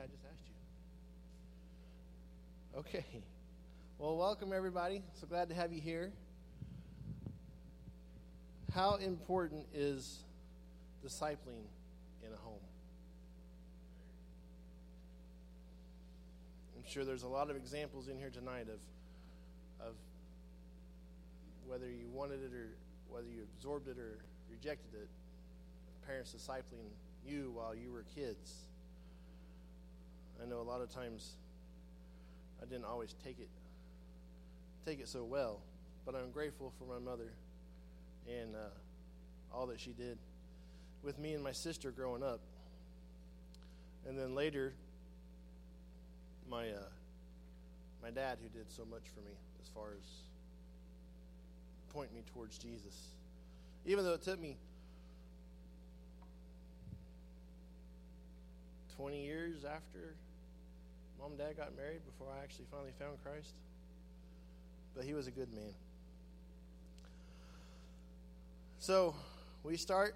I just asked you. Okay. Well, welcome everybody. So glad to have you here. How important is discipling in a home? I'm sure there's a lot of examples in here tonight of of whether you wanted it or whether you absorbed it or rejected it. Parents discipling you while you were kids. I know a lot of times I didn't always take it take it so well, but I'm grateful for my mother and uh, all that she did with me and my sister growing up. And then later, my uh, my dad, who did so much for me as far as point me towards Jesus, even though it took me 20 years after mom and dad got married before I actually finally found Christ. But he was a good man. So we start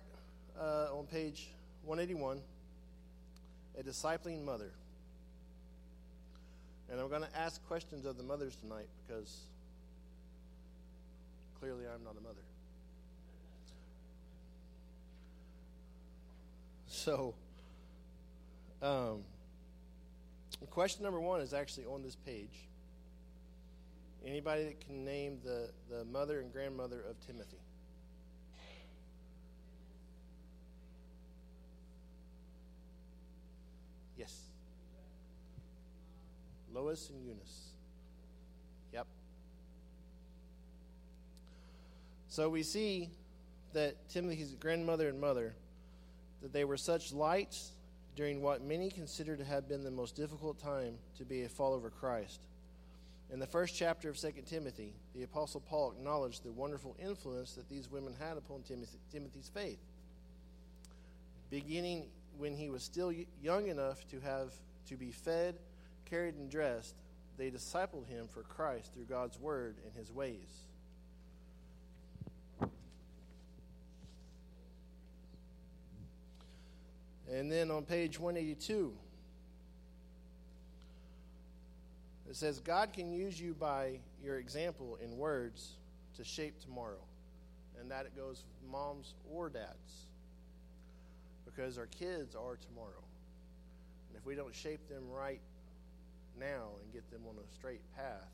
uh, on page 181 a discipling mother. And I'm going to ask questions of the mothers tonight because clearly I'm not a mother. So, um, question number one is actually on this page. Anybody that can name the, the mother and grandmother of Timothy? Yes. Lois and Eunice. Yep. So we see that Timothy's grandmother and mother that they were such lights during what many consider to have been the most difficult time to be a follower of Christ. In the first chapter of 2 Timothy, the Apostle Paul acknowledged the wonderful influence that these women had upon Timothy, Timothy's faith. Beginning when he was still young enough to have to be fed, carried, and dressed, they discipled him for Christ through God's word and his ways. And then on page 182, it says, God can use you by your example in words to shape tomorrow. And that it goes moms or dads. Because our kids are tomorrow. And if we don't shape them right now and get them on a straight path,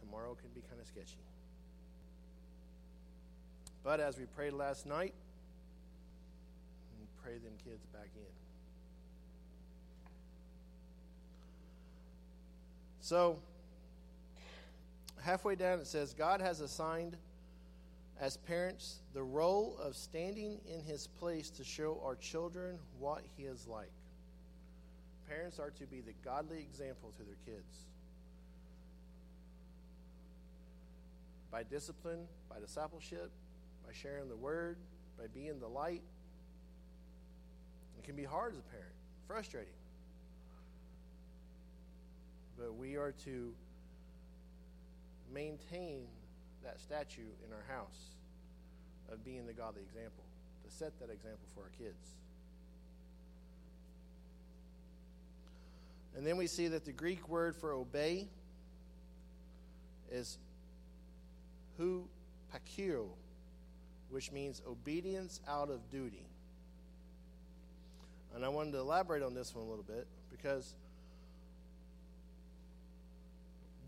tomorrow can be kind of sketchy. But as we prayed last night, pray them kids back in. So, halfway down it says, God has assigned as parents the role of standing in his place to show our children what he is like. Parents are to be the godly example to their kids. By discipline, by discipleship, by sharing the word, by being the light, it can be hard as a parent, frustrating. But we are to maintain that statue in our house of being the godly example, to set that example for our kids. And then we see that the Greek word for obey is hu pakio, which means obedience out of duty. And I wanted to elaborate on this one a little bit because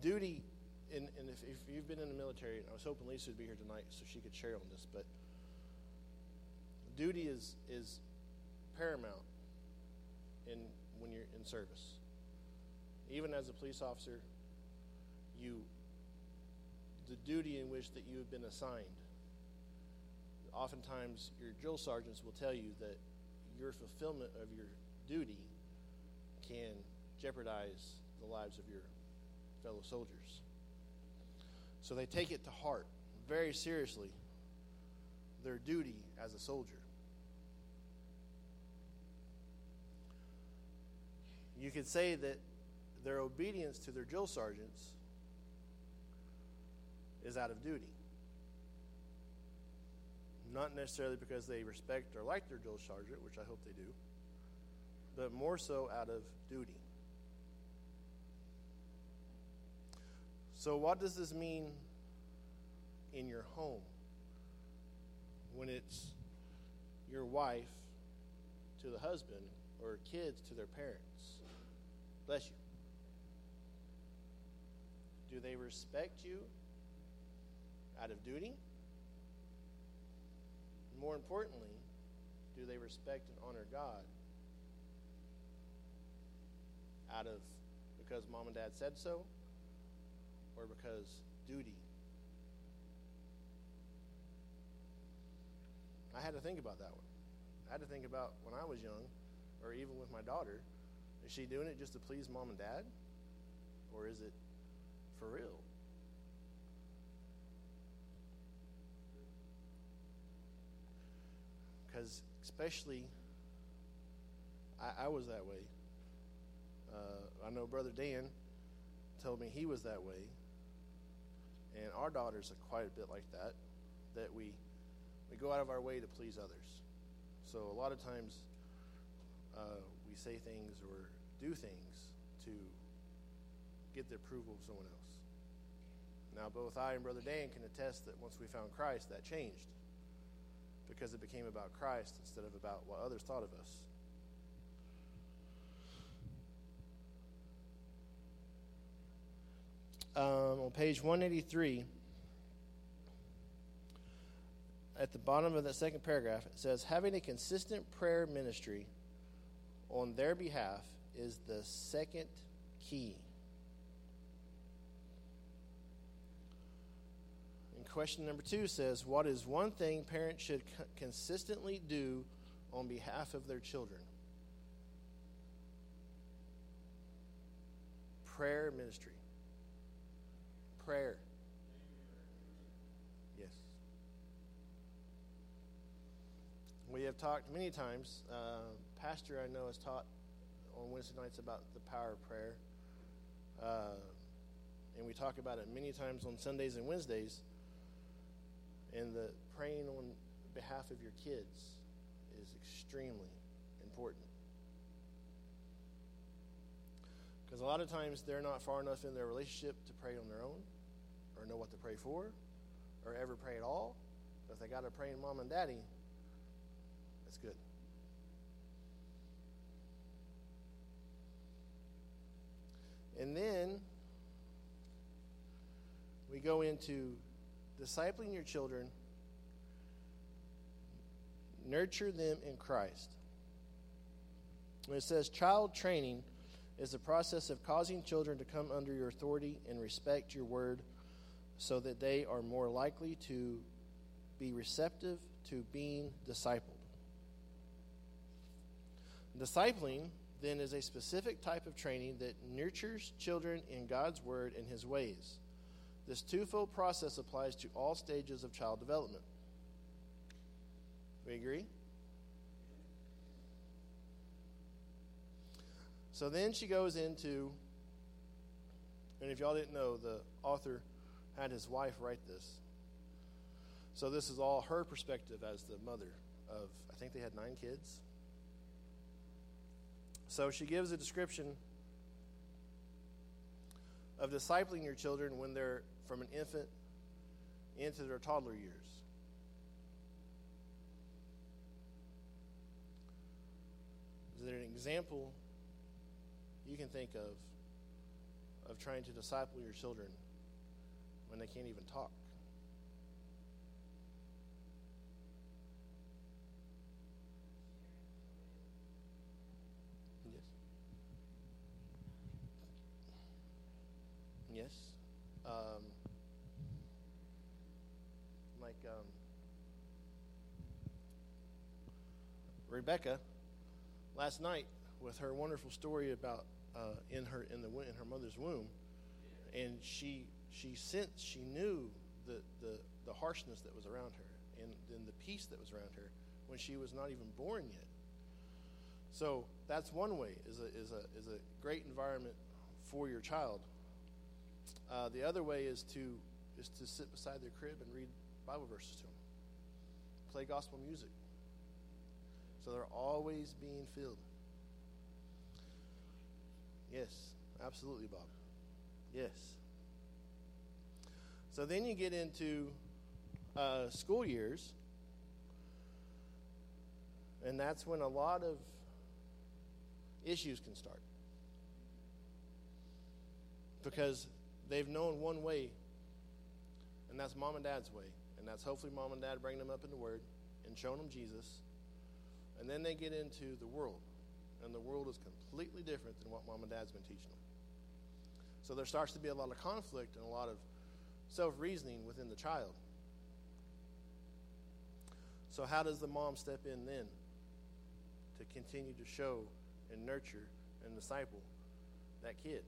duty, and, and if, if, you've been in the military, and I was hoping Lisa would be here tonight so she could share on this, but duty is, is paramount in, when you're in service. Even as a police officer, you the duty in which that you have been assigned. Oftentimes, your drill sergeants will tell you that your fulfillment of your duty can jeopardize the lives of your fellow soldiers. So they take it to heart very seriously, their duty as a soldier. You could say that their obedience to their drill sergeants is out of duty. Not necessarily because they respect or like their drill sergeant, which I hope they do, but more so out of duty. So, what does this mean in your home when it's your wife to the husband or kids to their parents? Bless you. Do they respect you out of duty? More importantly, do they respect and honor God out of because mom and dad said so or because duty? I had to think about that one. I had to think about when I was young, or even with my daughter, is she doing it just to please mom and dad? Or is it for real? Because, especially, I, I, was that way. Uh, I know Brother Dan told me he was that way. And our daughters are quite a bit like that, that we, we go out of our way to please others. So, a lot of times, uh, we say things or do things to get the approval of someone else. Now, both I and Brother Dan can attest that once we found Christ, that changed because it became about Christ instead of about what others thought of us. Um, on page 183, at the bottom of that second paragraph, it says, having a consistent prayer ministry on their behalf is the second key. Question number two says, What is one thing parents should co- consistently do on behalf of their children? Prayer ministry. Prayer. Yes. We have talked many times. Uh, Pastor, I know, has taught on Wednesday nights about the power of prayer. Uh, and we talk about it many times on Sundays and Wednesdays. And the praying on behalf of your kids is extremely important. Because a lot of times they're not far enough in their relationship to pray on their own or know what to pray for or ever pray at all. But if they got a praying mom and daddy, that's good. And then we go into discipling your children, nurture them in Christ. When it says child training is the process of causing children to come under your authority and respect your word so that they are more likely to be receptive to being discipled. Discipling then is a specific type of training that nurtures children in God's Word and His ways. This twofold process applies to all stages of child development. We agree? So then she goes into, and if y'all didn't know, the author had his wife write this. So this is all her perspective as the mother of, I think they had nine kids. So she gives a description of discipling your children when they're from an infant into their toddler years. Is there an example you can think of of trying to disciple your children when they can't even talk? Yes. Um, like um, Rebecca last night with her wonderful story about uh, in her in the in her mother's womb, and she she sensed she knew the the, the harshness that was around her and then the peace that was around her when she was not even born yet. So that's one way is a is a is a great environment for your child. Uh, the other way is to is to sit beside their crib and read Bible verses to them, play gospel music, so they're always being filled. Yes, absolutely, Bob. Yes. So then you get into uh, school years, and that's when a lot of issues can start. Because they've known one way, and that's mom and dad's way. And that's hopefully mom and dad bringing them up in the Word and showing them Jesus. And then they get into the world, and the world is completely different than what mom and dad's been teaching them. So there starts to be a lot of conflict and a lot of self reasoning within the child. So, how does the mom step in then to continue to show and nurture and disciple that kid?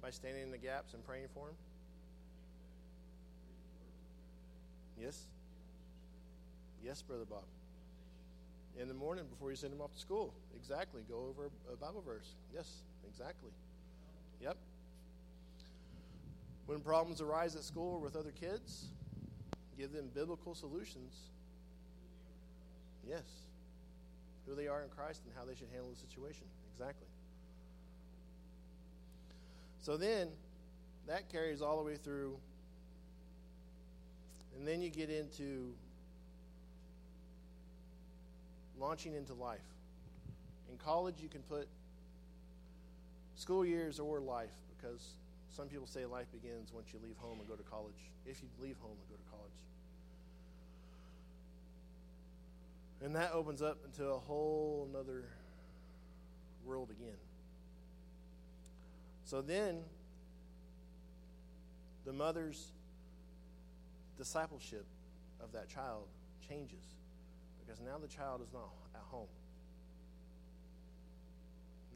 By standing in the gaps and praying for him? Yes? Yes, Brother Bob. In the morning before you send him off to school. Exactly. Go over a Bible verse. Yes, exactly. Yep. When problems arise at school or with other kids, give them biblical solutions. Yes. Who they are in Christ and how they should handle the situation. Exactly. So then, that carries all the way through. And then you get into launching into life. In college, you can put school years or life because some people say life begins once you leave home and go to college, if you leave home and go to college. And that opens up into a whole other world again. So then, the mother's discipleship of that child changes because now the child is not at home.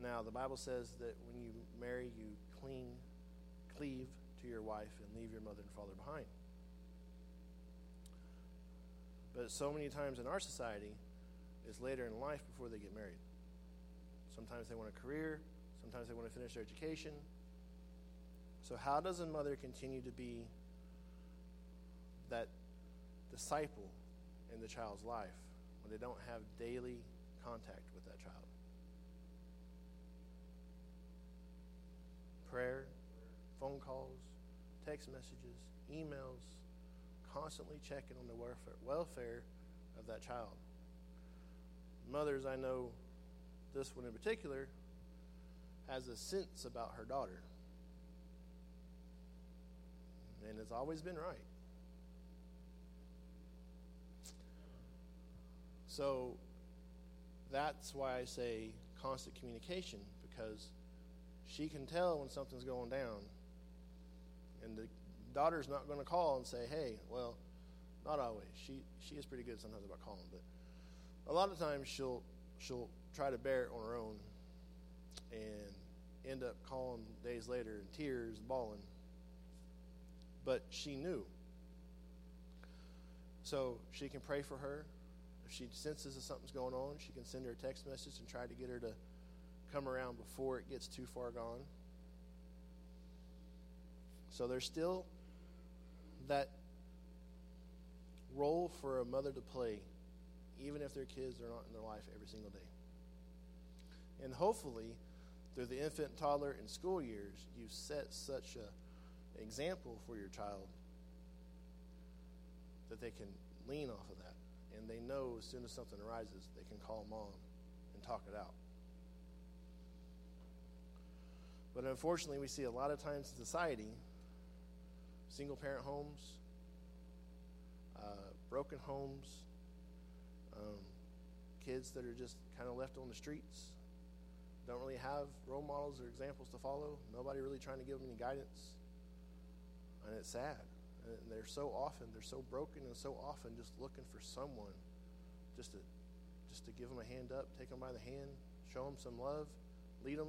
Now, the Bible says that when you marry, you cling, cleave to your wife and leave your mother and father behind. But so many times in our society, it's later in life before they get married. Sometimes they want a career, sometimes they want to finish their education. So, how does a mother continue to be that disciple in the child's life when they don't have daily contact with that child? Prayer, phone calls, text messages, emails, constantly checking on the welfare, of that child. Mothers, I know this one in particular, has a sense about her daughter. And it's always been right. So that's why I say constant communication because she can tell when something's going down. And the daughter's not going to call and say, hey, well, not always. She, she is pretty good sometimes about calling, but a lot of times she'll, she'll try to bear it on her own and end up calling days later in tears, bawling. But she knew. So she can pray for her. She senses that something's going on, she can send her a text message and try to get her to come around before it gets too far gone. So there's still that role for a mother to play, even if their kids are not in their life every single day. And hopefully, through the infant, toddler, and school years, you set such an example for your child that they can lean off of that. And they know as soon as something arises, they can call mom and talk it out. But unfortunately, we see a lot of times in society single parent homes, uh, broken homes, um, kids that are just kind of left on the streets, don't really have role models or examples to follow. Nobody really trying to give them any guidance. And it's sad. And they're so often, they're so broken and so often just looking for someone just to just to give them a hand up, take them by the hand, show them some love, lead them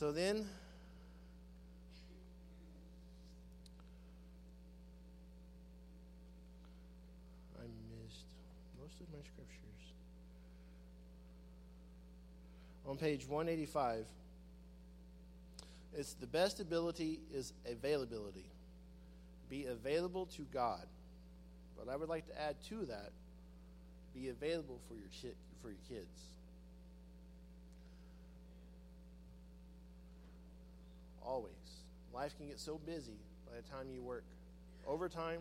So then, I missed most of my scriptures. On page 185, it's the best ability is availability. Be available to God. But I would like to add to that be available for your, for your kids. Always. Life can get so busy by the time you work overtime.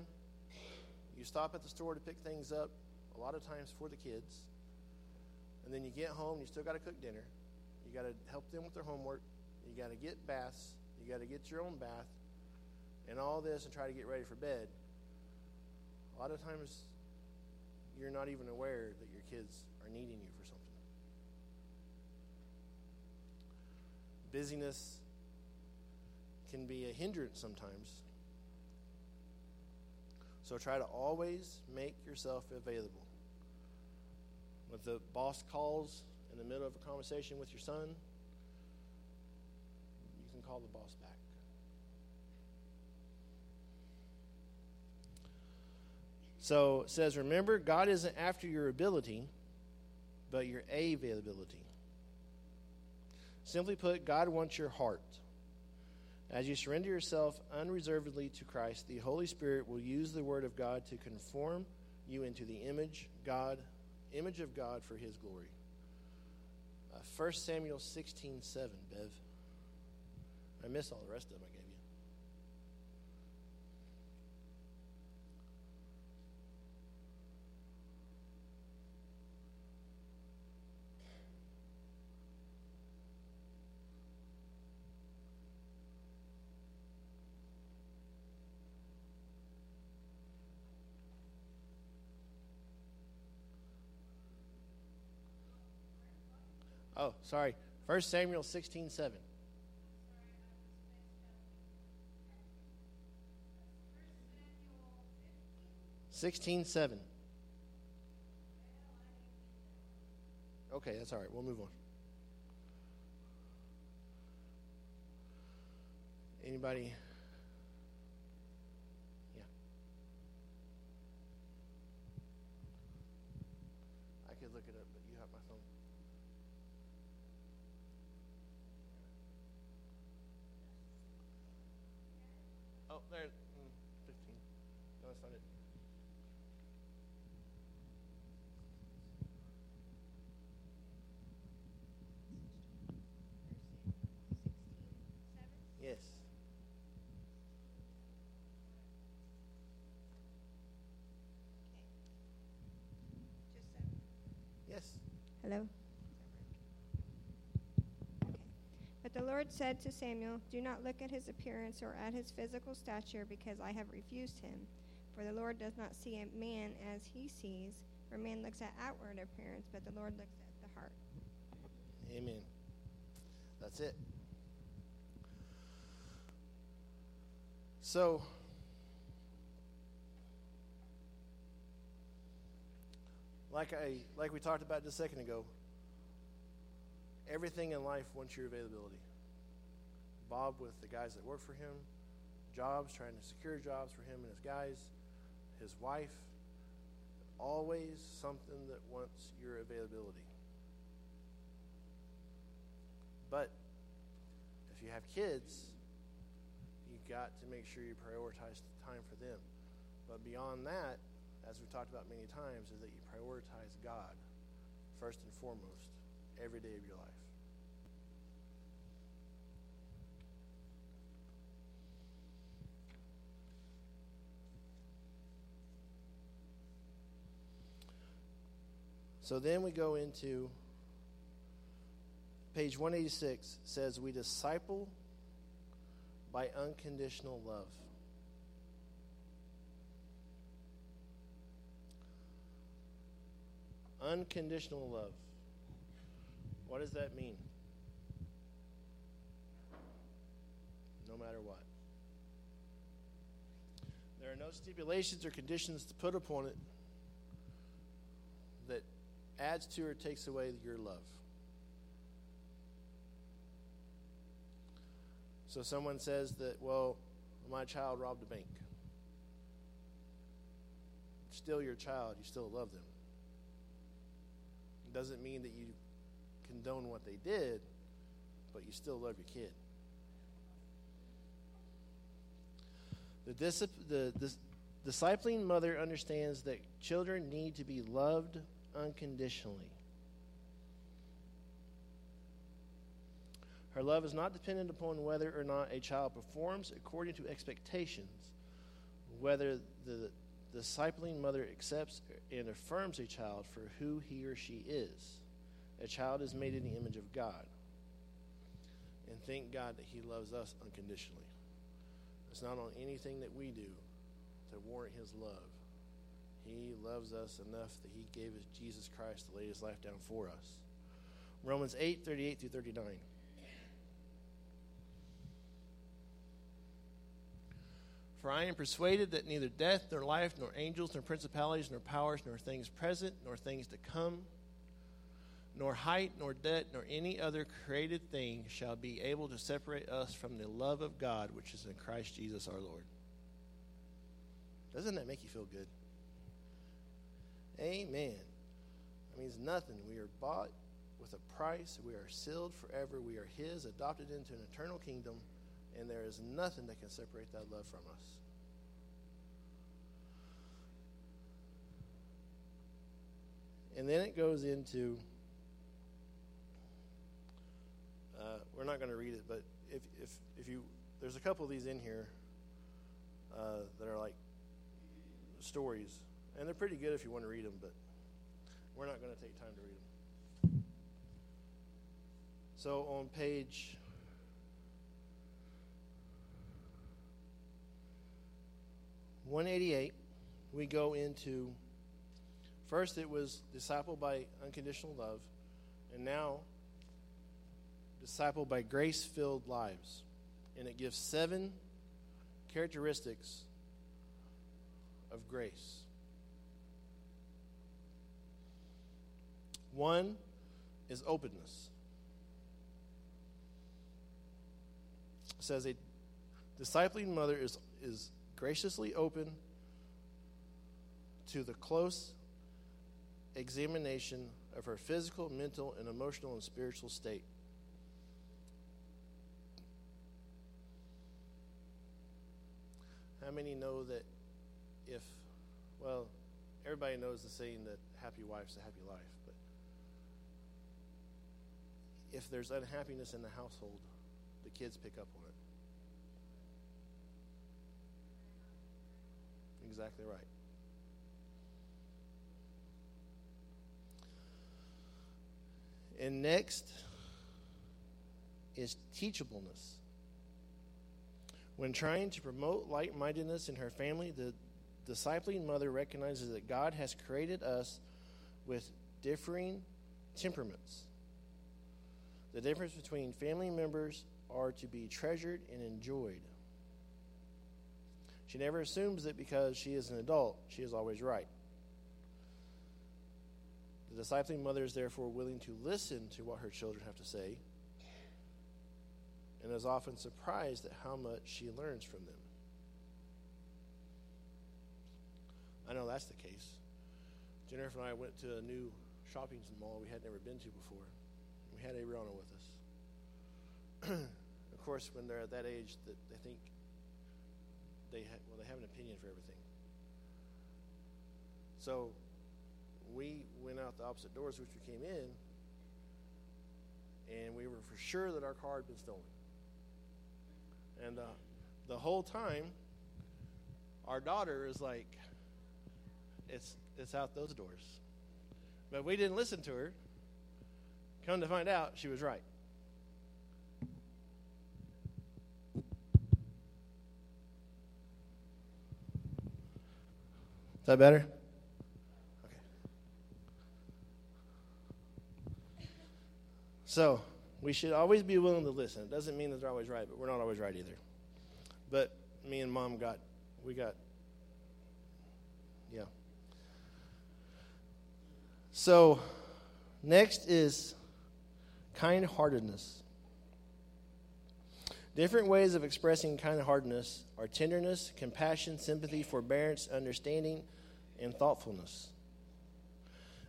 You stop at the store to pick things up, a lot of times for the kids. And then you get home, you still got to cook dinner. You got to help them with their homework. Got to get baths. You got to get your own bath and all this and try to get ready for bed. A lot of times you're not even aware that your kids are needing you for something. Busyness can be a hindrance sometimes. So try to always make yourself available. When the boss calls in the middle of a conversation with your son, call the boss back. So it says, remember, God isn't after your ability, but your availability. Simply put, God wants your heart. As you surrender yourself unreservedly to Christ, the Holy Spirit will use the Word of God to conform you into the image God, image of God for His glory. Uh, 1 Samuel 16, 7, Bev. I miss all the rest of them I gave you. Oh, sorry. 1 Samuel 16 7. Sixteen seven. Okay, that's all right. We'll move on. Anybody? Yeah. I could look it up, but you have my phone. Oh, there. Mm, 15. No, that's not it. Yes. Yes. Hello? But the Lord said to Samuel, Do not look at his appearance or at his physical stature, because I have refused him. For the Lord does not see a man as he sees, for man looks at outward appearance, but the Lord looks at the heart. Amen. That's it. So, like I like we talked about just a second ago, everything in life wants your availability. Bob with the guys that work for him, jobs, trying to secure jobs for him and his guys, his wife, always something that wants your availability. But if you have kids, you've got to make sure you prioritize the time for them. But beyond that, as we've talked about many times, is that you prioritize God first and foremost every day of your life. So then we go into page 186 says we disciple by unconditional love. Unconditional love. What does that mean? No matter what. There are no stipulations or conditions to put upon it that adds to or takes away your love. So someone says that, well, my child robbed a bank. Still your child, you still love them. Doesn't mean that you condone what they did, but you still love your kid. The, the, the, discipling mother understands that children need to be loved unconditionally. Her love is not dependent upon whether or not a child performs according to expectations, whether the discipling mother accepts and affirms a child for who he or she is. A child is made in the image of God. And thank God that he loves us unconditionally. It's not on anything that we do to warrant his love. He loves us enough that he gave us Jesus Christ to lay his life down for us. Romans 8 38 through 39. For I am persuaded that neither death, nor life, nor angels, nor principalities, nor powers, nor things present, nor things to come, nor height, nor depth, nor any other created thing shall be able to separate us from the love of God which is in Christ Jesus our Lord. Doesn't that make you feel good? Amen. That means nothing. We are bought with a price. We are sealed forever. We are His, adopted into an eternal kingdom and there is nothing that can separate that love from us. And then it goes into, uh, we're not going to read it, but if, if, if you, there's a couple of these in here uh, that are like stories, and they're pretty good if you want to read them, but we're not going to take time to read them. So on page 188, we go into first it was discipled by unconditional love, and now discipled by grace filled lives. And it gives seven characteristics of grace. One is openness. It says a discipling mother is, is graciously open to the close examination of her physical, mental, and emotional and spiritual state. How many know that if, well, everybody knows the saying that happy wife's a happy life, but if there's unhappiness in the household, the kids pick up on it. Exactly right. And next is teachableness. When trying to promote like mindedness in her family, the discipling mother recognizes that God has created us with differing temperaments. The difference between family members are to be treasured and enjoyed. She never assumes that because she is an adult, she is always right. The discipling mother is therefore willing to listen to what her children have to say and is often surprised at how much she learns from them. I know that's the case. Jennifer and I went to a new shopping mall we had never been to before. We had Ariana with us. of course, when they're at that age, that they think they ha- well they have an opinion for everything. So we went out the opposite doors, which we came in, and we were for sure that our car had been stolen. And uh, the whole time, our daughter is like, "It's it's out those doors," but we didn't listen to her. Come to find out, she was right. That better? Okay. So, we should always be willing to listen. It doesn't mean that they're always right, but we're not always right either. But me and mom got, we got, yeah. So, next is kind heartedness. Different ways of expressing kind heartedness are tenderness, compassion, sympathy, forbearance, understanding, and thoughtfulness.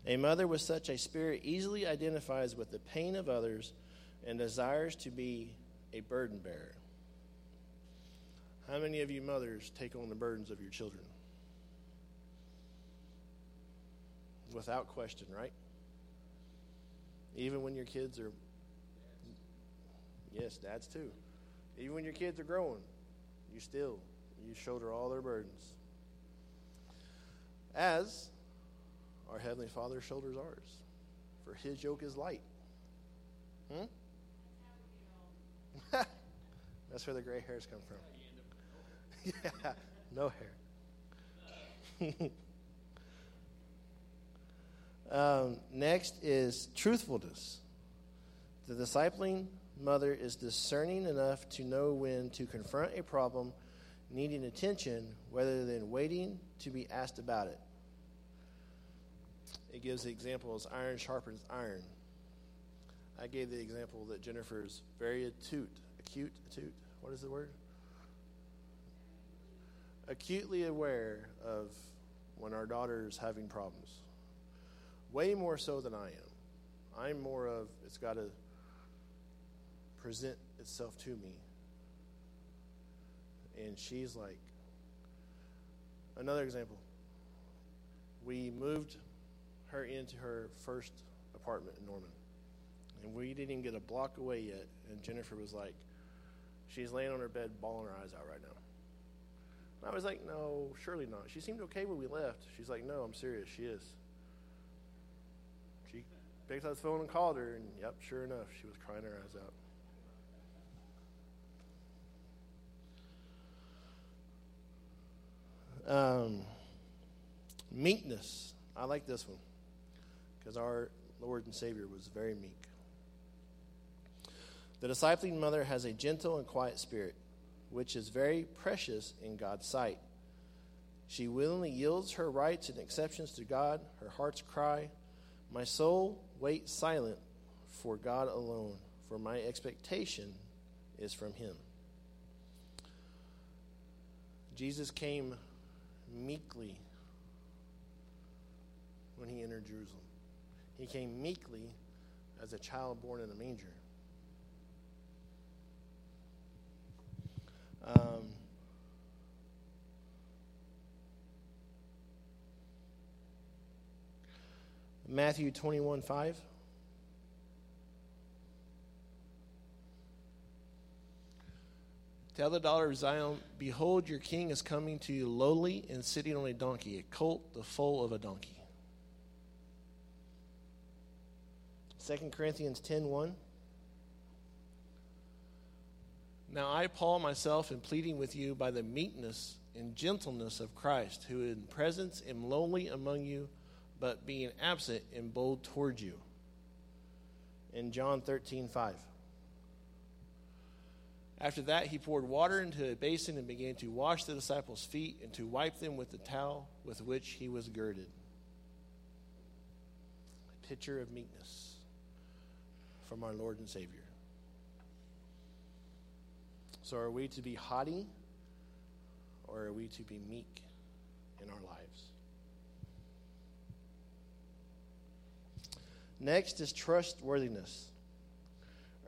A mother with such a spirit easily identifies with the pain of others and desires to be a burden bearer. How many of you mothers take on the burdens of your children? Without question, right? Even when your kids are. Yes, dads too. Even when your kids are growing, you still you shoulder all their burdens. As our Heavenly Father shoulders ours. For his yoke is light. Hmm? That's where the gray hairs come from. yeah, no hair. um, next is truthfulness. The discipling mother is discerning enough to know when to confront a problem needing attention rather than waiting to be asked about it. It gives the example as iron sharpens iron. I gave the example that Jennifer's very acute, acute, acute. What is the word? Acutely aware of when our daughter is having problems. Way more so than I am. I'm more of it's got to present itself to me. And she's like, another example. We moved her into her first apartment in Norman. And we didn't even get a block away yet. And Jennifer was like, she's laying on her bed, bawling her eyes out right now. And I was like, no, surely not. She seemed okay when we left. She's like, no, I'm serious. She is. She picked up the phone and called her, and yep, sure enough, she was crying her eyes out. Um, meekness. I like this one because our Lord and Savior was very meek. The discipling mother has a gentle and quiet spirit, which is very precious in God's sight. She willingly yields her rights and exceptions to God. Her heart's cry, My soul waits silent for God alone, for my expectation is from Him. Jesus came meekly when he entered Jerusalem. He came meekly as a child born in a manger. Um, Matthew 21 5. Tell the daughter of Zion, Behold, your king is coming to you lowly and sitting on a donkey, a colt, the foal of a donkey. 2 Corinthians 10:1 Now I Paul myself am pleading with you by the meekness and gentleness of Christ who in presence am lowly among you but being absent am bold toward you. In John 13:5 After that he poured water into a basin and began to wash the disciples' feet and to wipe them with the towel with which he was girded. A picture of meekness from our Lord and Savior. So, are we to be haughty or are we to be meek in our lives? Next is trustworthiness.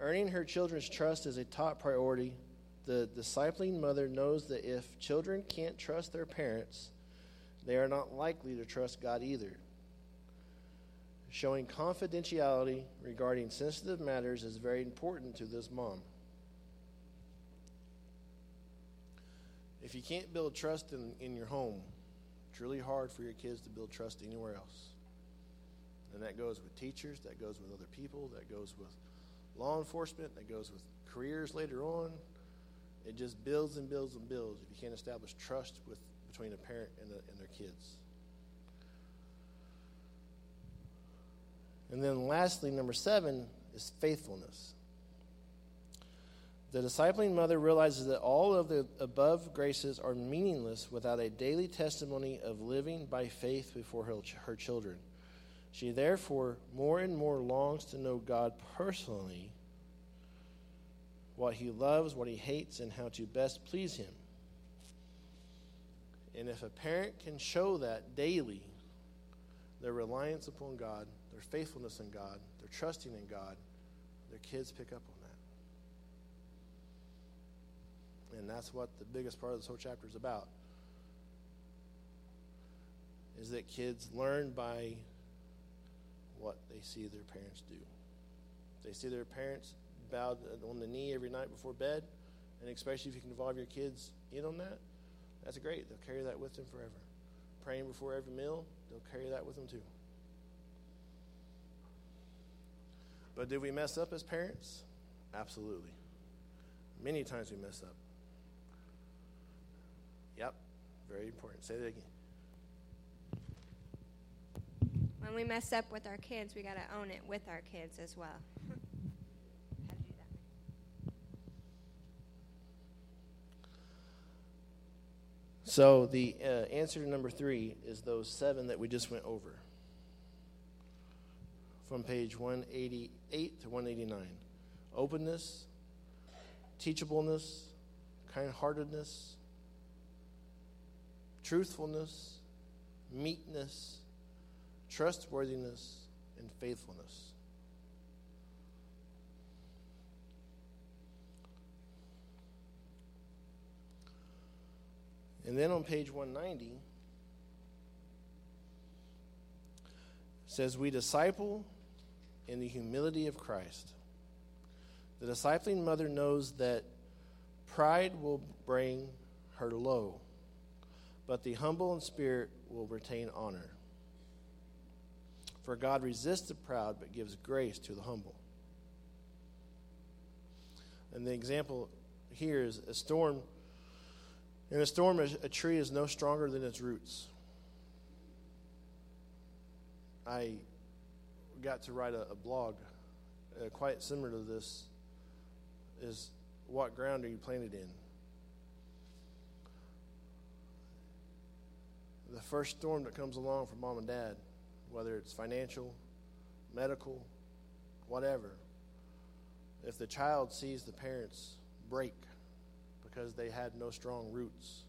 Earning her children's trust is a top priority. The discipling mother knows that if children can't trust their parents, they are not likely to trust God either. Showing confidentiality regarding sensitive matters is very important to this mom. If you can't build trust in, in your home, it's really hard for your kids to build trust anywhere else. And that goes with teachers, that goes with other people, that goes with law enforcement, that goes with careers later on. It just builds and builds and builds if you can't establish trust with, between a parent and, and their kids. And then lastly, number seven is faithfulness. The discipling mother realizes that all of the above graces are meaningless without a daily testimony of living by faith before her, her children. She therefore more and more longs to know God personally, what he loves, what he hates, and how to best please him. And if a parent can show that daily, their reliance upon God, their faithfulness in God, their trusting in God, their kids pick up on that. And that's what the biggest part of this whole chapter is about. Is that kids learn by what they see their parents do. They see their parents bowed on the knee every night before bed, and especially if you can involve your kids in on that, that's great. They'll carry that with them forever. Praying before every meal, they'll carry that with them too. But did we mess up as parents? Absolutely. Many times we mess up. Yep, very important. Say that again. When we mess up with our kids, we got to own it with our kids as well. So the uh, answer to number three is those seven that we just went over from page 188 to 189 openness, teachableness, kind heartedness, truthfulness, meekness, trustworthiness, and faithfulness. And then on page 190, says, We disciple in the humility of Christ. The discipling mother knows that pride will bring her low, but the humble in spirit will retain honor. For God resists the proud, but gives grace to the humble. And the example here is a storm. In a storm, a tree is no stronger than its roots. I got to write a, a blog uh, quite similar to this is what ground are you planted in? The first storm that comes along for mom and dad, whether it's financial, medical, whatever, if the child sees the parents break because they had no strong roots,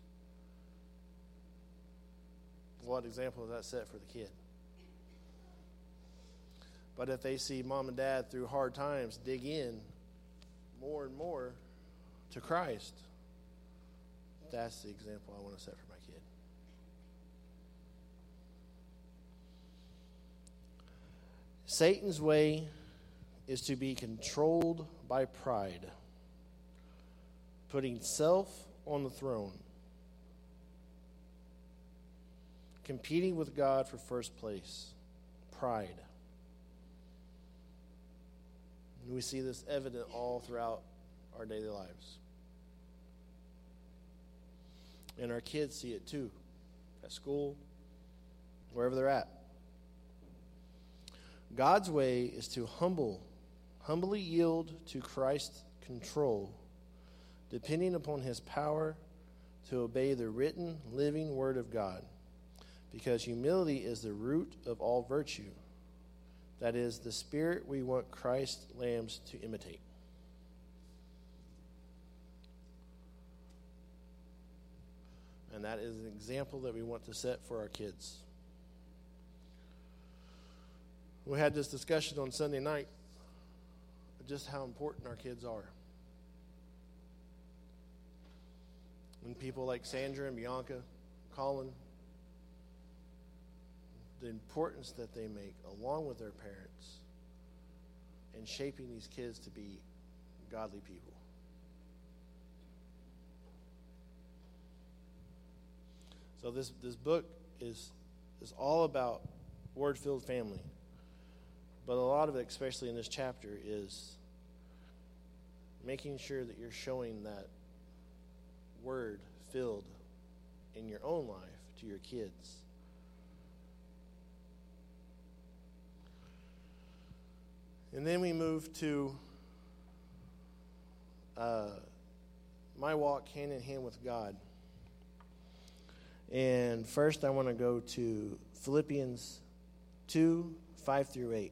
what example does that set for the kid? But if they see mom and dad through hard times dig in more and more to Christ, that's the example I want to set for my kid. Satan's way is to be controlled by pride, putting self on the throne, competing with God for first place, pride. And we see this evident all throughout our daily lives. And our kids see it too at school, wherever they're at. God's way is to humble, humbly yield to Christ's control, depending upon his power to obey the written, living word of God, because humility is the root of all virtue. That is the spirit we want Christ's lambs to imitate. And that is an example that we want to set for our kids. We had this discussion on Sunday night just how important our kids are. And people like Sandra and Bianca, Colin, the importance that they make along with their parents in shaping these kids to be godly people. So this this book is is all about word filled family. But a lot of it, especially in this chapter, is making sure that you're showing that word filled in your own life to your kids. And then we move to uh, my walk hand in hand with God. And first, I want to go to Philippians 2 5 through 8.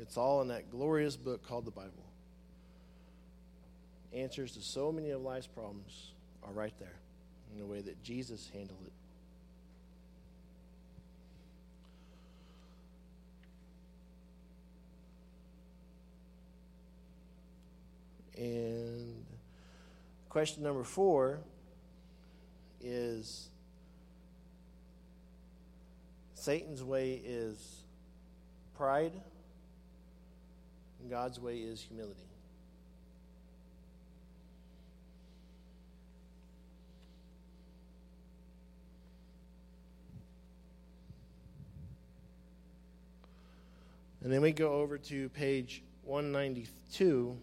It's all in that glorious book called the Bible. Answers to so many of life's problems are right there in the way that Jesus handled it. And question number four is Satan's way is pride, and God's way is humility. And then we go over to page 192.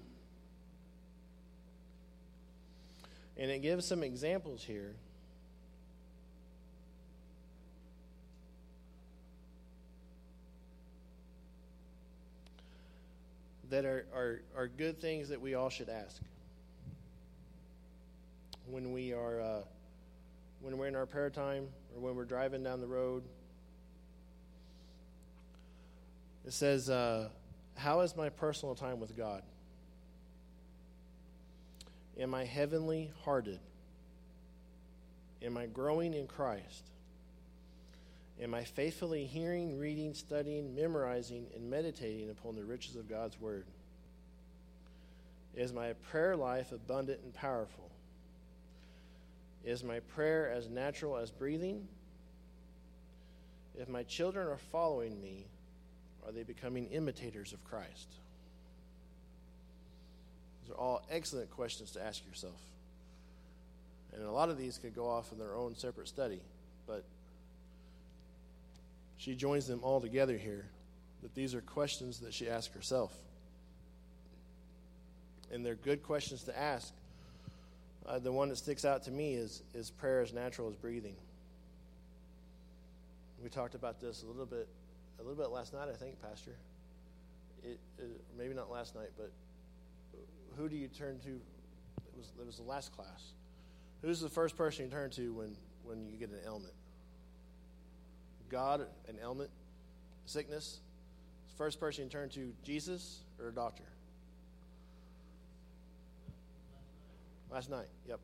And it gives some examples here. That are, are, are good things that we all should ask when we are uh, when we're in our prayer time or when we're driving down the road. It says, uh, "How is my personal time with God?" Am I heavenly hearted? Am I growing in Christ? Am I faithfully hearing, reading, studying, memorizing, and meditating upon the riches of God's Word? Is my prayer life abundant and powerful? Is my prayer as natural as breathing? If my children are following me, are they becoming imitators of Christ? These are all excellent questions to ask yourself. And a lot of these could go off in their own separate study, but she joins them all together here. That these are questions that she asks herself. And they're good questions to ask. Uh, the one that sticks out to me is, is prayer as natural as breathing. We talked about this a little bit, a little bit last night, I think, Pastor. It, it, maybe not last night, but who do you turn to? It was, it was the last class. Who's the first person you turn to when, when you get an ailment? God, an ailment, sickness. First person you turn to, Jesus or a doctor? Last night, yep.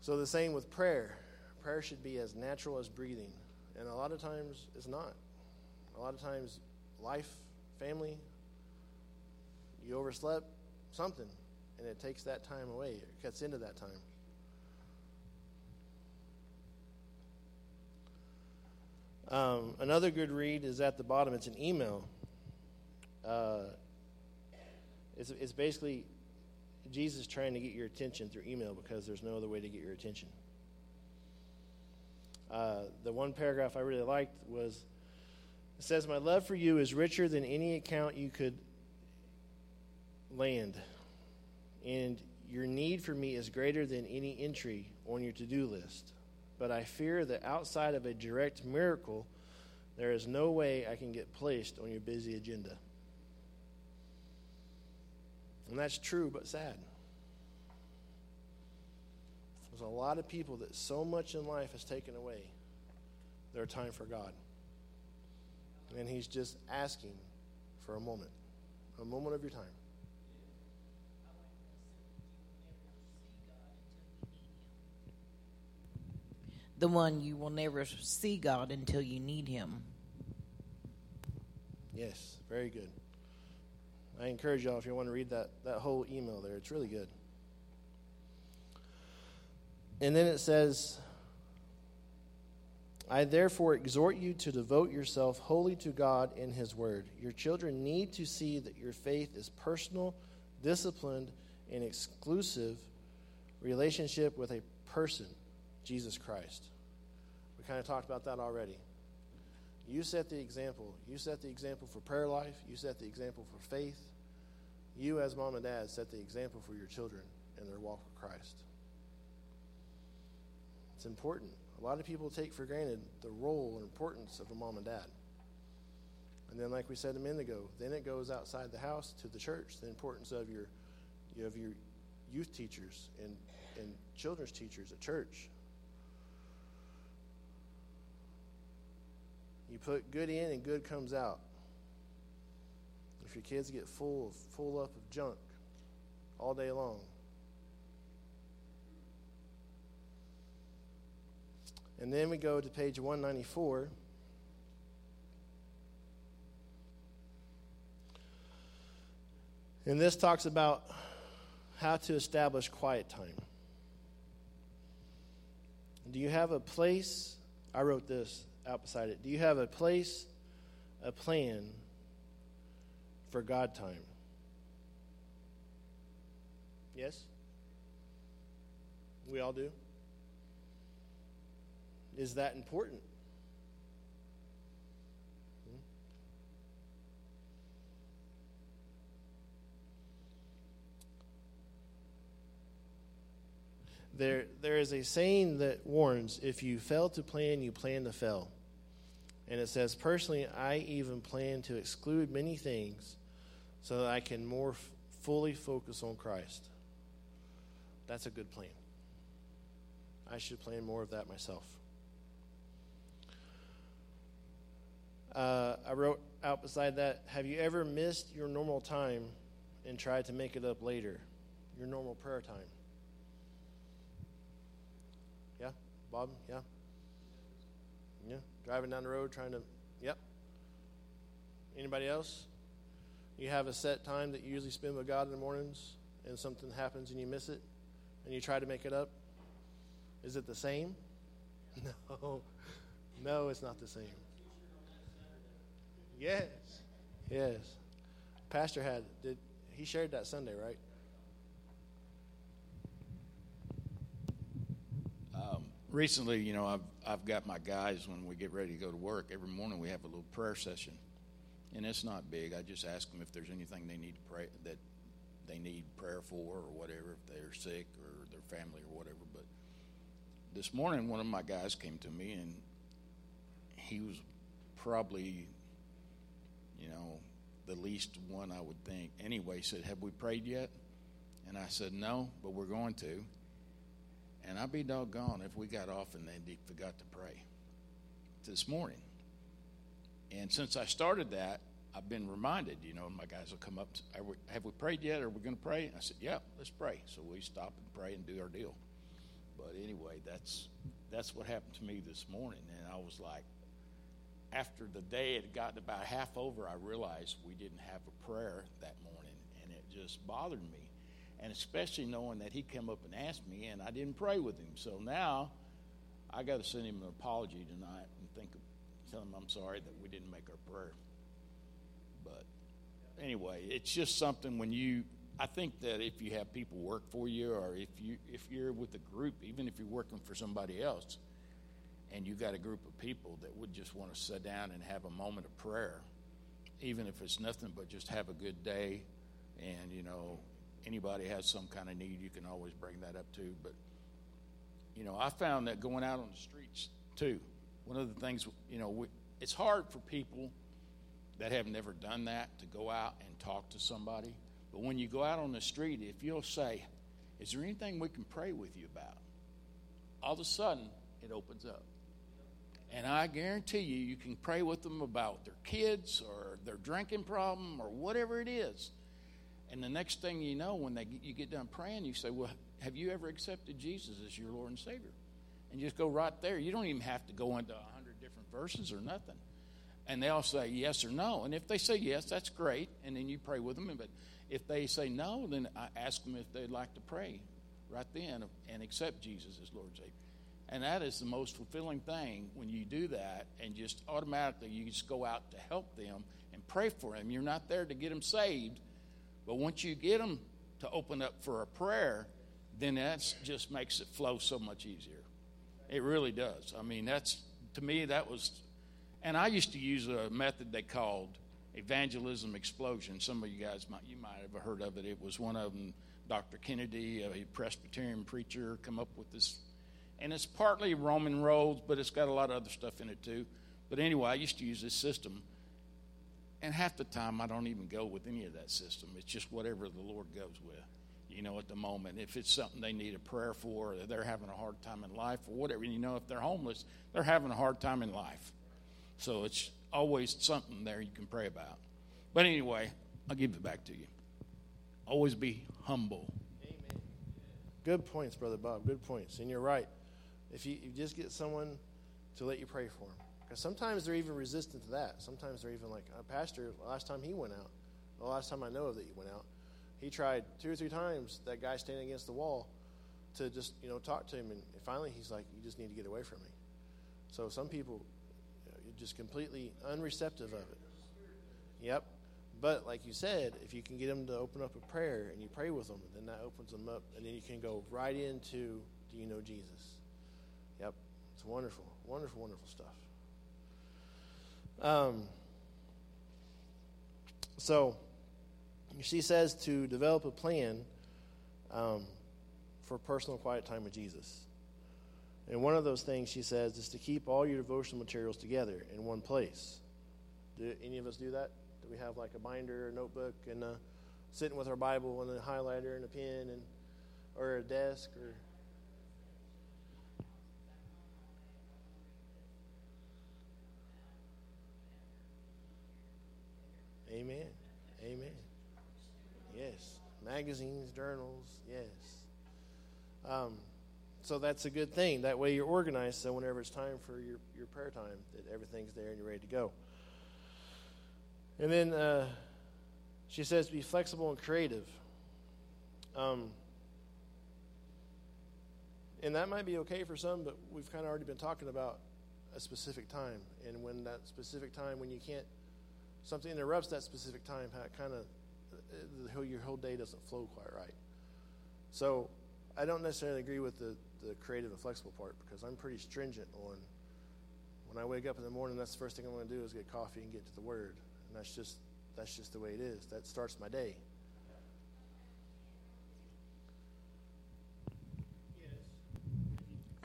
So the same with prayer. Prayer should be as natural as breathing. And a lot of times it's not. A lot of times life, family, you overslept something, and it takes that time away. It cuts into that time. Um, another good read is at the bottom. It's an email. Uh, it's, it's basically Jesus trying to get your attention through email because there's no other way to get your attention. Uh, the one paragraph I really liked was it says, My love for you is richer than any account you could land, and your need for me is greater than any entry on your to do list. But I fear that outside of a direct miracle, there is no way I can get placed on your busy agenda. And that's true, but sad. There's a lot of people that so much in life has taken away their time for God. And He's just asking for a moment, a moment of your time. The one you will never see God until you need Him. Yes, very good. I encourage y'all if you want to read that, that whole email there, it's really good. And then it says, I therefore exhort you to devote yourself wholly to God in His Word. Your children need to see that your faith is personal, disciplined, and exclusive relationship with a person, Jesus Christ. We kind of talked about that already. You set the example. You set the example for prayer life. You set the example for faith. You, as mom and dad, set the example for your children in their walk with Christ. It's important. A lot of people take for granted the role and importance of a mom and dad. And then, like we said a minute ago, then it goes outside the house to the church. The importance of your, you have your youth teachers and, and children's teachers at church put good in and good comes out. If your kids get full of, full up of junk all day long. And then we go to page 194. And this talks about how to establish quiet time. Do you have a place? I wrote this out beside it. Do you have a place, a plan for God time? Yes? We all do? Is that important? There, there is a saying that warns if you fail to plan, you plan to fail. And it says, Personally, I even plan to exclude many things so that I can more f- fully focus on Christ. That's a good plan. I should plan more of that myself. Uh, I wrote out beside that Have you ever missed your normal time and tried to make it up later? Your normal prayer time? Yeah? Bob? Yeah? Yeah? Driving down the road trying to. Yep. Anybody else? You have a set time that you usually spend with God in the mornings and something happens and you miss it and you try to make it up? Is it the same? No. No, it's not the same. Yes. Yes. Pastor had did he shared that Sunday, right? Um, recently, you know, I've I've got my guys when we get ready to go to work. Every morning we have a little prayer session, and it's not big. I just ask them if there's anything they need to pray that they need prayer for or whatever, if they're sick or their family or whatever. But this morning, one of my guys came to me, and he was probably, you know, the least one I would think. Anyway, said, "Have we prayed yet?" And I said, "No, but we're going to." And I'd be doggone if we got off and they forgot to pray this morning. And since I started that, I've been reminded, you know, my guys will come up, we, have we prayed yet? Are we going to pray? I said, yeah, let's pray. So we stop and pray and do our deal. But anyway, that's that's what happened to me this morning. And I was like, after the day had gotten about half over, I realized we didn't have a prayer that morning. And it just bothered me and especially knowing that he came up and asked me and I didn't pray with him. So now I got to send him an apology tonight and think of, tell him I'm sorry that we didn't make our prayer. But anyway, it's just something when you I think that if you have people work for you or if you if you're with a group, even if you're working for somebody else and you got a group of people that would just want to sit down and have a moment of prayer, even if it's nothing but just have a good day and you know anybody has some kind of need, you can always bring that up too. But, you know, I found that going out on the streets too, one of the things, you know, we, it's hard for people that have never done that to go out and talk to somebody. But when you go out on the street, if you'll say, Is there anything we can pray with you about? All of a sudden, it opens up. And I guarantee you, you can pray with them about their kids or their drinking problem or whatever it is. And the next thing you know, when they, you get done praying, you say, Well, have you ever accepted Jesus as your Lord and Savior? And just go right there. You don't even have to go into a hundred different verses or nothing. And they'll say yes or no. And if they say yes, that's great. And then you pray with them. But if they say no, then I ask them if they'd like to pray right then and accept Jesus as Lord and Savior. And that is the most fulfilling thing when you do that and just automatically you just go out to help them and pray for them. You're not there to get them saved but once you get them to open up for a prayer, then that just makes it flow so much easier. It really does. I mean, that's to me that was, and I used to use a method they called evangelism explosion. Some of you guys might you might have heard of it. It was one of them, Dr. Kennedy, a Presbyterian preacher, come up with this, and it's partly Roman roads, but it's got a lot of other stuff in it too. But anyway, I used to use this system and half the time, I don't even go with any of that system. It's just whatever the Lord goes with, you know, at the moment. If it's something they need a prayer for, or they're having a hard time in life, or whatever, you know, if they're homeless, they're having a hard time in life. So it's always something there you can pray about. But anyway, I'll give it back to you. Always be humble. Amen. Good points, Brother Bob. Good points. And you're right. If you, you just get someone to let you pray for them, because sometimes they're even resistant to that. Sometimes they're even like, a pastor, last time he went out, the last time I know of that he went out, he tried two or three times that guy standing against the wall to just, you know, talk to him. And finally he's like, you just need to get away from me. So some people you know, are just completely unreceptive of it. Yep. But like you said, if you can get them to open up a prayer and you pray with them, then that opens them up, and then you can go right into Do you know Jesus? Yep, it's wonderful, wonderful, wonderful stuff. Um, so she says to develop a plan um, for personal quiet time with Jesus. And one of those things she says is to keep all your devotional materials together in one place. Do any of us do that? Do we have like a binder a notebook and sitting with our Bible and a highlighter and a pen and or a desk or Amen. Amen. Yes. Magazines, journals, yes. Um, so that's a good thing. That way you're organized so whenever it's time for your, your prayer time, that everything's there and you're ready to go. And then uh, she says, be flexible and creative. Um, and that might be okay for some, but we've kind of already been talking about a specific time. And when that specific time, when you can't, something interrupts that specific time, how it kind of, your whole day doesn't flow quite right. So I don't necessarily agree with the, the creative and flexible part because I'm pretty stringent on when I wake up in the morning, that's the first thing I'm going to do is get coffee and get to the Word and that's just that's just the way it is. That starts my day.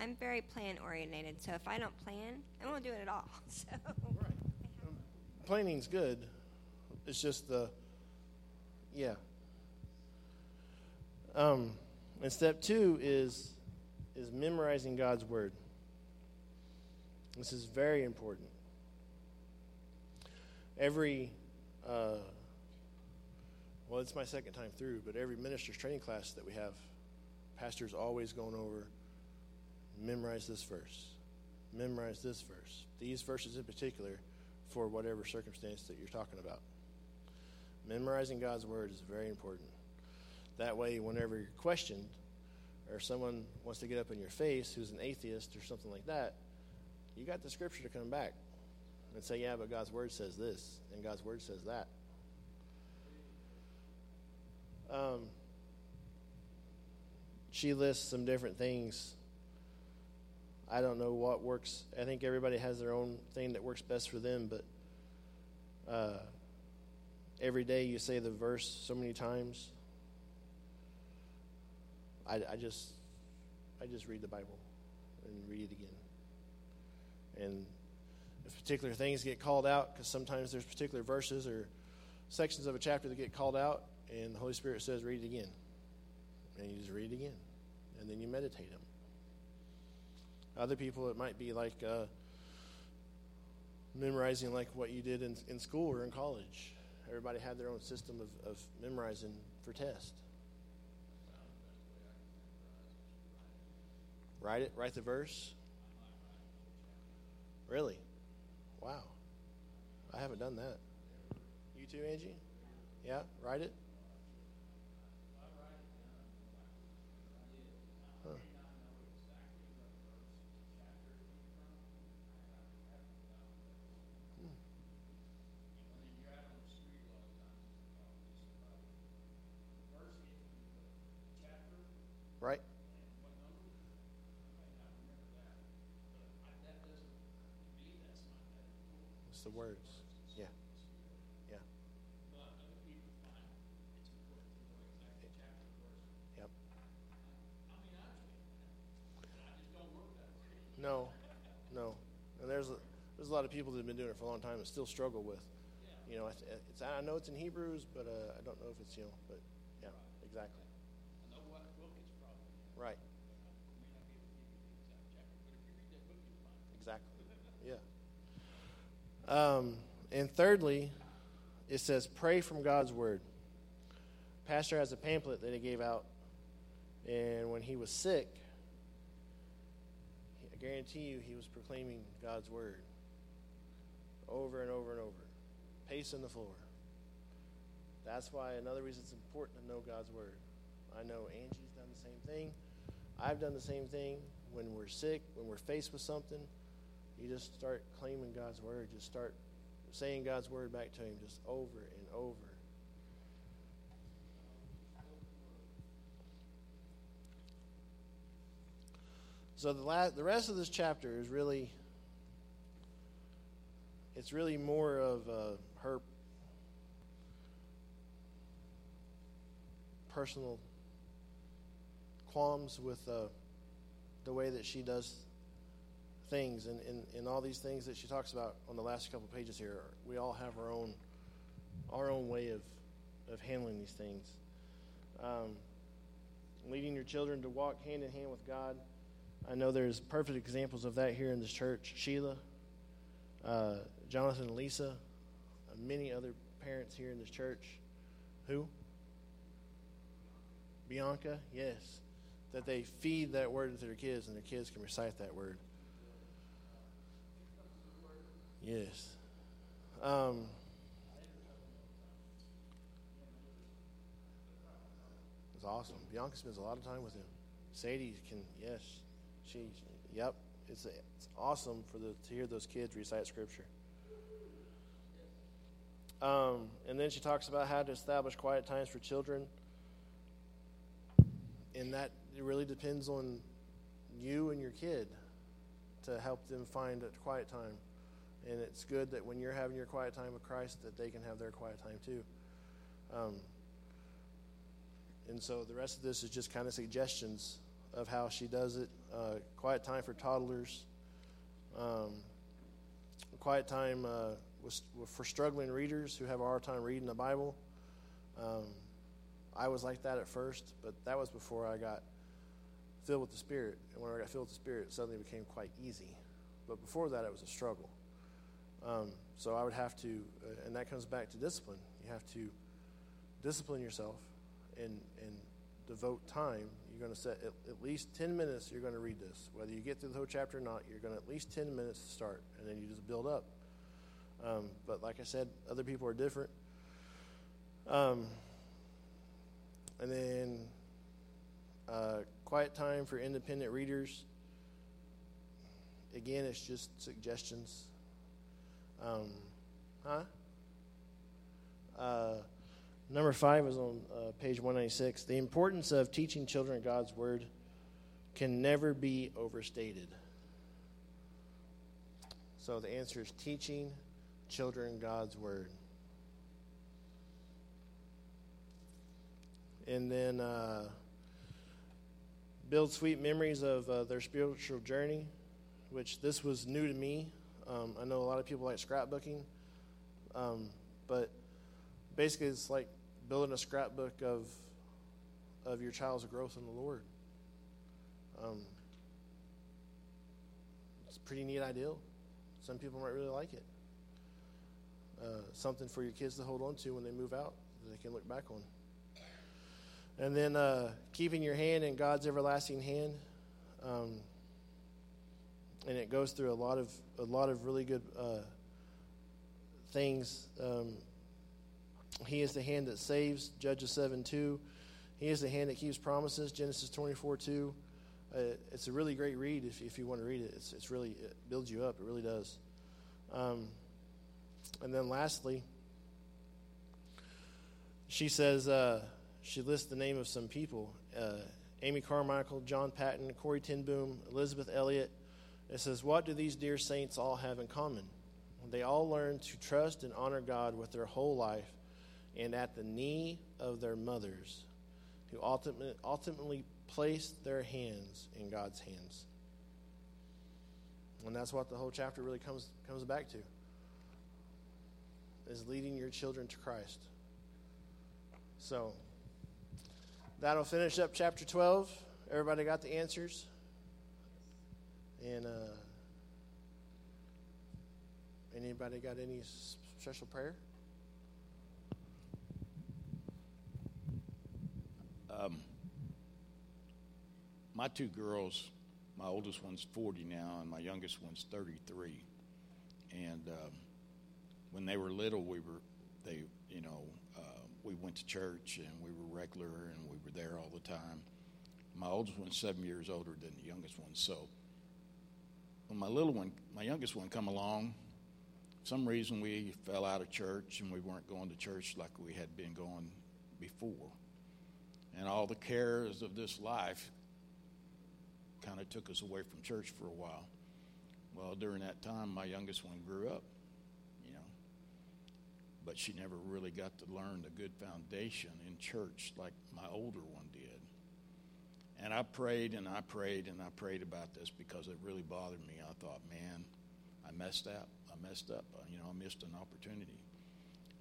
I'm very plan oriented, so if I don't plan, I won't do it at all. So right. Planning's good. It's just the yeah. Um, and step two is is memorizing God's word. This is very important every, uh, well, it's my second time through, but every minister's training class that we have, pastor's always going over, memorize this verse, memorize this verse, these verses in particular, for whatever circumstance that you're talking about. Memorizing God's word is very important. That way, whenever you're questioned, or someone wants to get up in your face who's an atheist or something like that, you got the scripture to come back and say, yeah, but God's word says this, and God's word says that. Um, she lists some different things. I don't know what works. I think everybody has their own thing that works best for them, but uh, every day you say the verse so many times. I, I just, I just read the Bible and read it again, and if particular things get called out, because sometimes there's particular verses or sections of a chapter that get called out, and the Holy Spirit says, read it again. And you just read it again. And then you meditate them. Other people, it might be like uh, memorizing like what you did in, in school or in college. Everybody had their own system of, of memorizing for test. Write it, write the verse. Really? Wow. I haven't done that. You too, Angie? Yeah, write it? The words. Yeah. Yeah. Yep. No, no. And there's a, there's a lot of people that have been doing it for a long time and still struggle with. You know, it's, it's I know it's in Hebrews, but uh, I don't know if it's you know, but yeah, exactly. Right. Exactly. Yeah. Um, and thirdly, it says pray from God's word. Pastor has a pamphlet that he gave out, and when he was sick, I guarantee you he was proclaiming God's word over and over and over, pacing the floor. That's why another reason it's important to know God's word. I know Angie's done the same thing. I've done the same thing. When we're sick, when we're faced with something, you just start claiming God's word. Just start saying God's word back to Him just over and over. So the last, the rest of this chapter is really it's really more of uh, her personal qualms with uh, the way that she does things and, and, and all these things that she talks about on the last couple pages here we all have our own our own way of, of handling these things. Um, leading your children to walk hand in hand with god. I know there's perfect examples of that here in this church. Sheila uh, jonathan and lisa uh, many other parents here in this church. Who? Bianca? Yes. That they feed that word into their kids and their kids can recite that word Yes. Um, it's awesome. Bianca spends a lot of time with him. Sadie can, yes, she, yep. It's, it's awesome for the to hear those kids recite scripture. Um, and then she talks about how to establish quiet times for children, and that it really depends on you and your kid to help them find a quiet time and it's good that when you're having your quiet time with Christ, that they can have their quiet time too. Um, and so the rest of this is just kind of suggestions of how she does it. Uh, quiet time for toddlers. Um, quiet time uh, was, for struggling readers who have a hard time reading the Bible. Um, I was like that at first, but that was before I got filled with the Spirit. And when I got filled with the Spirit, it suddenly became quite easy. But before that, it was a struggle. Um, so I would have to, uh, and that comes back to discipline. You have to discipline yourself and, and devote time. You're going to set at, at, least 10 minutes, you're going to read this. Whether you get through the whole chapter or not, you're going to at least 10 minutes to start, and then you just build up. Um, but like I said, other people are different. Um, and then uh, quiet time for independent readers. Again, it's just suggestions. Um, huh? Uh, number five is on uh, page 196. The importance of teaching children God's Word can never be overstated. So the answer is teaching children God's Word. And then uh, build sweet memories of uh, their spiritual journey, which this was new to me. Um, I know a lot of people like scrapbooking, um, but basically it's like building a scrapbook of of your child's growth in the Lord. Um, it's a pretty neat ideal. Some people might really like it. Uh, something for your kids to hold on to when they move out that they can look back on. And then uh, keeping your hand in God's everlasting hand. Um, and it goes through a lot of a lot of really good uh, things. Um, he is the hand that saves, Judges seven two. He is the hand that keeps promises, Genesis twenty four two. Uh, it's a really great read if, if you want to read it. It's, it's really it builds you up. It really does. Um, and then lastly, she says uh, she lists the name of some people: uh, Amy Carmichael, John Paton, Corrie ten Boom, Elisabeth Elliot, it says, What do these dear saints all have in common? They all learn to trust and honor God with their whole life and at the knee of their mothers, who ultimately, ultimately placed their hands in God's hands. And that's what the whole chapter really comes, comes back to is leading your children to Christ. So that'll finish up chapter 12. Everybody got the answers? And uh, Anybody got any special prayer? Um, my two girls, my oldest one's 40 now, and my youngest one's 33. And um, when they were little, we were, they, you know, uh, we went to church and we were regular and we were there all the time. My oldest one's seven years older than the youngest one. So when my little one, my youngest one, come along, some reason we fell out of church and we weren't going to church like we had been going before. And all the cares of this life kind of took us away from church for a while. Well, during that time, my youngest one grew up, you know, but she never really got to learn the good foundation in church like my older one. And I prayed and I prayed and I prayed about this because it really bothered me. I thought, man, I messed up. I messed up. You know, I missed an opportunity.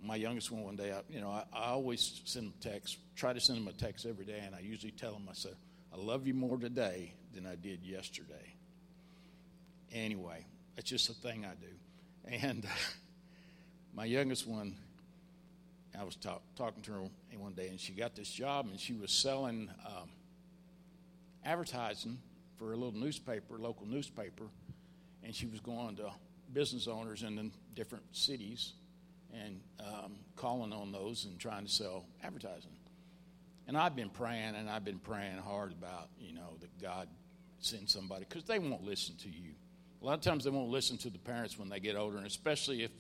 My youngest one, one day, I, you know, I, I always send him text, try to send him a text every day, and I usually tell him, I said, I love you more today than I did yesterday. Anyway, it's just a thing I do. And my youngest one, I was talk, talking to her one day, and she got this job, and she was selling um, advertising for a little newspaper, local newspaper, and she was going to business owners in the different cities and um, calling on those and trying to sell advertising. And I've been praying and I've been praying hard about, you know, that God send somebody because they won't listen to you. A lot of times they won't listen to the parents when they get older, and especially if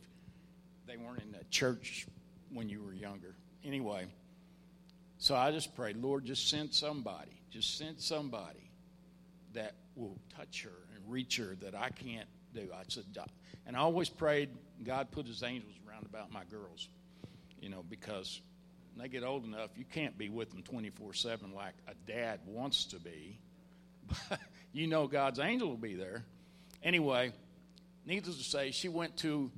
they weren't in that church when you were younger. Anyway, so I just prayed, Lord, just send somebody, just send somebody that will touch her and reach her that I can't do. I said, and I always prayed God put His angels around about my girls, you know, because when they get old enough, you can't be with them 24 7 like a dad wants to be. But you know God's angel will be there. Anyway, needless to say, she went to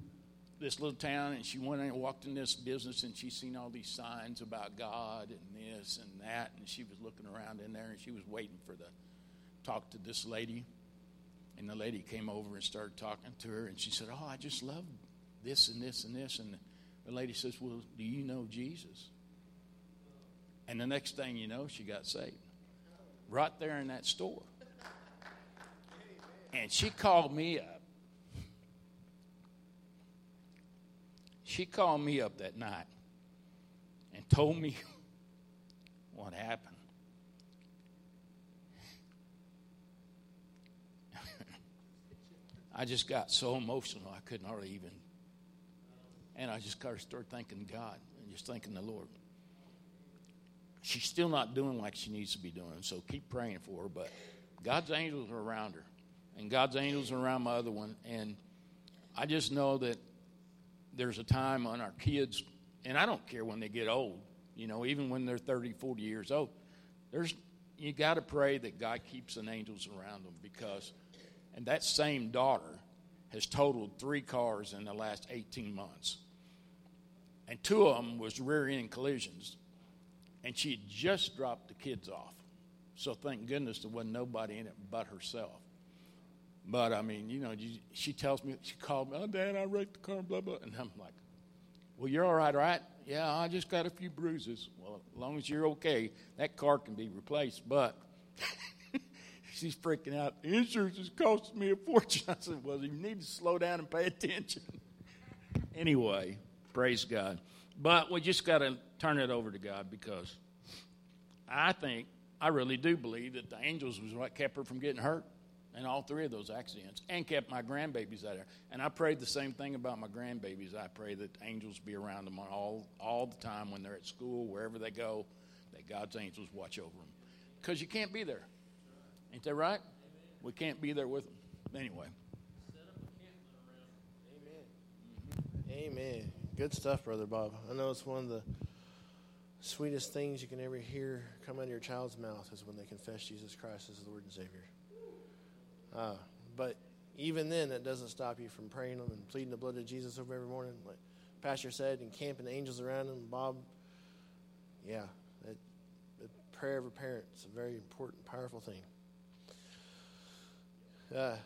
this little town and she went and walked in this business and she seen all these signs about God and this and that and she was looking around in there and she was waiting for the talk to this lady. And the lady came over and started talking to her and she said oh i just love this and this and this. And the lady says well do you know jesus? And the next thing you know she got saved. Right there in that store. And she called me up she called me up that night and told me what happened I just got so emotional I couldn't hardly even. And I just kind of started thanking God and just thanking the Lord. She's still not doing like she needs to be doing, so keep praying for her. But God's angels are around her, and God's angels are around my other one. And I just know that there's a time on our kids, and I don't care when they get old, you know, even when they're 30, 40 years old, there's you got to pray that God keeps an angels around them because and that same daughter has totaled three cars in the last 18 months. And two of them was rear end collisions. And she had just dropped the kids off. So thank goodness there wasn't nobody in it but herself. But I mean, you know, she tells me, she called me, oh, Dad, I wrecked the car, blah, blah. And I'm like, well, you're all right, right? Yeah, I just got a few bruises. Well, as long as you're okay, that car can be replaced. But she's freaking out. The insurance is costing me a fortune. I said, Well, you need to slow down and pay attention. anyway, praise God. But we just got to turn it over to God because I think, I really do believe that the angels was what kept her from getting hurt in all three of those accidents and kept my grandbabies out there. And I prayed the same thing about my grandbabies. I pray that angels be around them all, all the time when they're at school, wherever they go, that God's angels watch over them. Because you can't be there. Ain't that right? Amen. We can't be there with them. Anyway. Amen. Amen. Good stuff, Brother Bob. I know it's one of the sweetest things you can ever hear come out of your child's mouth is when they confess Jesus Christ as the Lord and Savior. Uh, but even then, that doesn't stop you from praying them and pleading the blood of Jesus over every morning, like Pastor said, and camping angels around them. Bob, yeah, that, the prayer of a parent is a very important, powerful thing. Uh,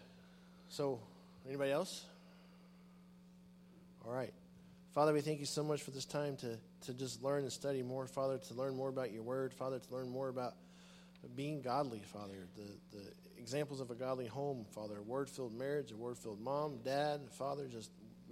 so, anybody else? All right. Father, we thank you so much for this time to, to just learn and study more, Father, to learn more about your word, Father, to learn more about being godly, Father, the, the examples of a godly home, Father, a word filled marriage, a word filled mom, dad, Father, just